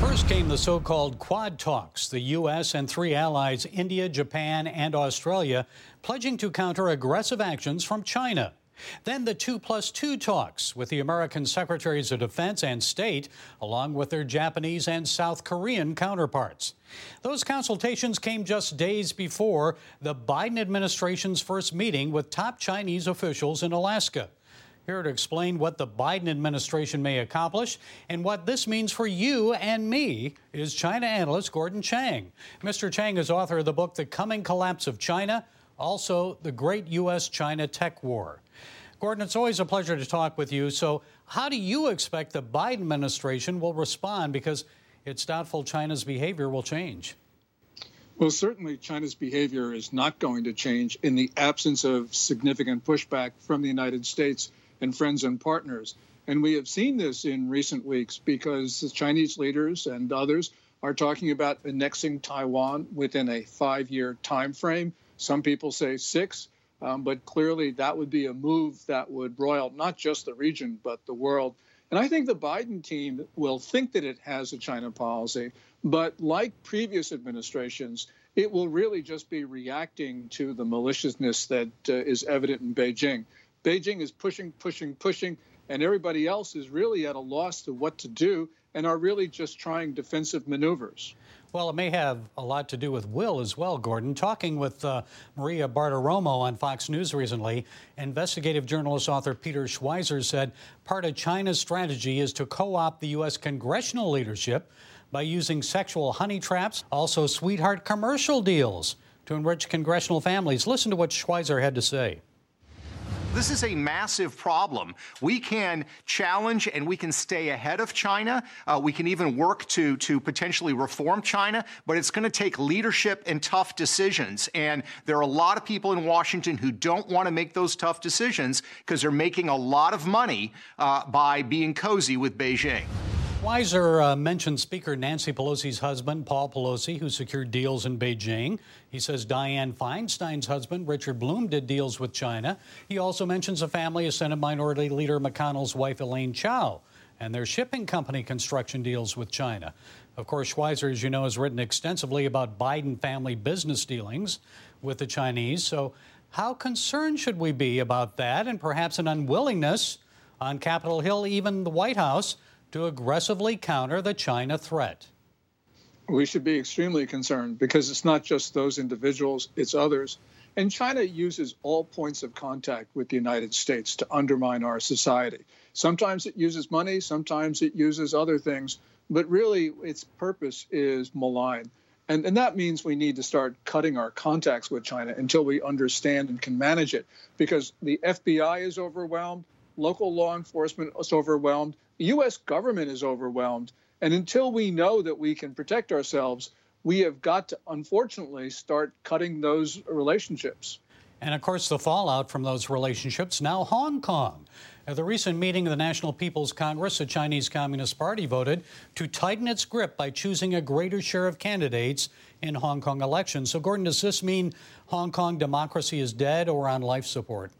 First came the so called Quad talks, the U.S. and three allies, India, Japan, and Australia, pledging to counter aggressive actions from China. Then the 2 plus 2 talks with the American Secretaries of Defense and State, along with their Japanese and South Korean counterparts. Those consultations came just days before the Biden administration's first meeting with top Chinese officials in Alaska. Here to explain what the Biden administration may accomplish and what this means for you and me is China analyst Gordon Chang. Mr. Chang is author of the book The Coming Collapse of China, also The Great U.S. China Tech War. Gordon, it's always a pleasure to talk with you. So, how do you expect the Biden administration will respond? Because it's doubtful China's behavior will change. Well, certainly China's behavior is not going to change in the absence of significant pushback from the United States and friends and partners. And we have seen this in recent weeks because the Chinese leaders and others are talking about annexing Taiwan within a five year time frame. Some people say six, um, but clearly that would be a move that would roil not just the region, but the world. And I think the Biden team will think that it has a China policy, but like previous administrations, it will really just be reacting to the maliciousness that uh, is evident in Beijing. Beijing is pushing, pushing, pushing, and everybody else is really at a loss to what to do and are really just trying defensive maneuvers. Well, it may have a lot to do with will as well, Gordon. Talking with uh, Maria Bartiromo on Fox News recently, investigative journalist author Peter Schweizer said part of China's strategy is to co opt the U.S. congressional leadership by using sexual honey traps, also sweetheart commercial deals to enrich congressional families. Listen to what Schweizer had to say. This is a massive problem. We can challenge and we can stay ahead of China. Uh, we can even work to, to potentially reform China, but it's going to take leadership and tough decisions. And there are a lot of people in Washington who don't want to make those tough decisions because they're making a lot of money uh, by being cozy with Beijing. Schweizer uh, mentioned Speaker Nancy Pelosi's husband, Paul Pelosi, who secured deals in Beijing. He says Dianne Feinstein's husband, Richard Blum, did deals with China. He also mentions a family of Senate Minority Leader McConnell's wife, Elaine Chao, and their shipping company construction deals with China. Of course, Schweizer, as you know, has written extensively about Biden family business dealings with the Chinese. So, how concerned should we be about that and perhaps an unwillingness on Capitol Hill, even the White House? To aggressively counter the China threat? We should be extremely concerned because it's not just those individuals, it's others. And China uses all points of contact with the United States to undermine our society. Sometimes it uses money, sometimes it uses other things, but really its purpose is malign. And, and that means we need to start cutting our contacts with China until we understand and can manage it because the FBI is overwhelmed, local law enforcement is overwhelmed, the U.S. government is overwhelmed. And until we know that we can protect ourselves, we have got to, unfortunately, start cutting those relationships. And of course, the fallout from those relationships now Hong Kong. At the recent meeting of the National People's Congress, the Chinese Communist Party voted to tighten its grip by choosing a greater share of candidates in Hong Kong elections. So, Gordon, does this mean Hong Kong democracy is dead or on life support?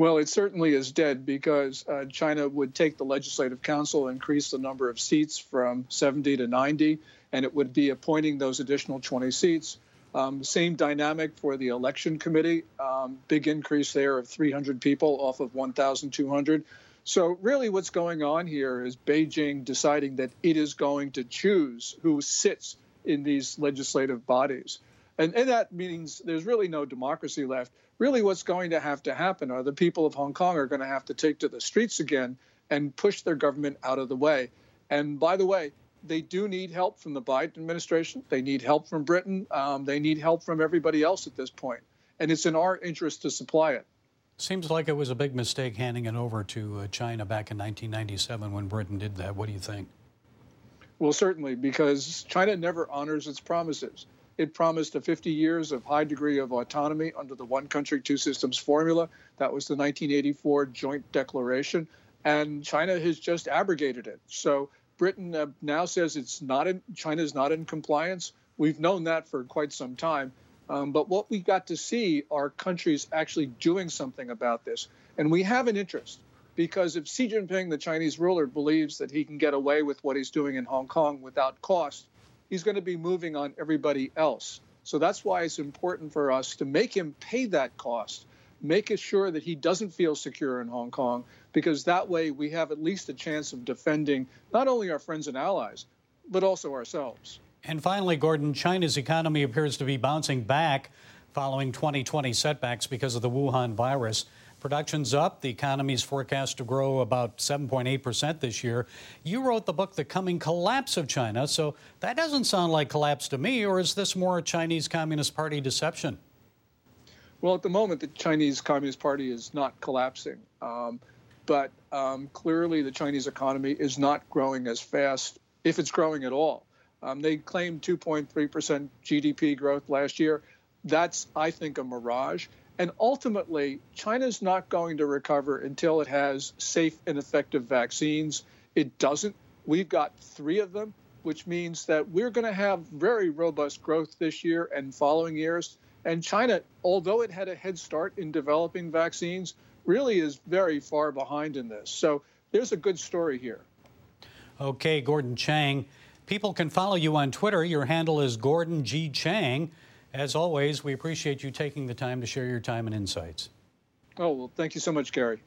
Well, it certainly is dead because uh, China would take the Legislative Council, increase the number of seats from 70 to 90, and it would be appointing those additional 20 seats. Um, same dynamic for the election committee, um, big increase there of 300 people off of 1,200. So, really, what's going on here is Beijing deciding that it is going to choose who sits in these legislative bodies. And, and that means there's really no democracy left. Really, what's going to have to happen are the people of Hong Kong are going to have to take to the streets again and push their government out of the way. And by the way, they do need help from the Biden administration. They need help from Britain. Um, they need help from everybody else at this point. And it's in our interest to supply it. Seems like it was a big mistake handing it over to uh, China back in 1997 when Britain did that. What do you think? Well, certainly, because China never honors its promises. It promised a 50 years of high degree of autonomy under the one country, two systems formula. That was the 1984 joint declaration. And China has just abrogated it. So Britain uh, now says it's not in, China is not in compliance. We've known that for quite some time. Um, but what we got to see are countries actually doing something about this. And we have an interest because if Xi Jinping, the Chinese ruler, believes that he can get away with what he's doing in Hong Kong without cost, he's going to be moving on everybody else. So that's why it's important for us to make him pay that cost, make sure that he doesn't feel secure in Hong Kong, because that way we have at least a chance of defending not only our friends and allies, but also ourselves. And finally, Gordon, China's economy appears to be bouncing back following 2020 setbacks because of the Wuhan virus. Production's up. The economy is forecast to grow about 7.8% this year. You wrote the book, The Coming Collapse of China, so that doesn't sound like collapse to me, or is this more a Chinese Communist Party deception? Well, at the moment, the Chinese Communist Party is not collapsing. Um, but um, clearly, the Chinese economy is not growing as fast, if it's growing at all. Um, they claimed 2.3% GDP growth last year. That's, I think, a mirage. And ultimately, China's not going to recover until it has safe and effective vaccines. It doesn't. We've got three of them, which means that we're going to have very robust growth this year and following years. And China, although it had a head start in developing vaccines, really is very far behind in this. So there's a good story here. Okay, Gordon Chang. People can follow you on Twitter. Your handle is Gordon G. Chang. As always, we appreciate you taking the time to share your time and insights. Oh, well, thank you so much, Gary.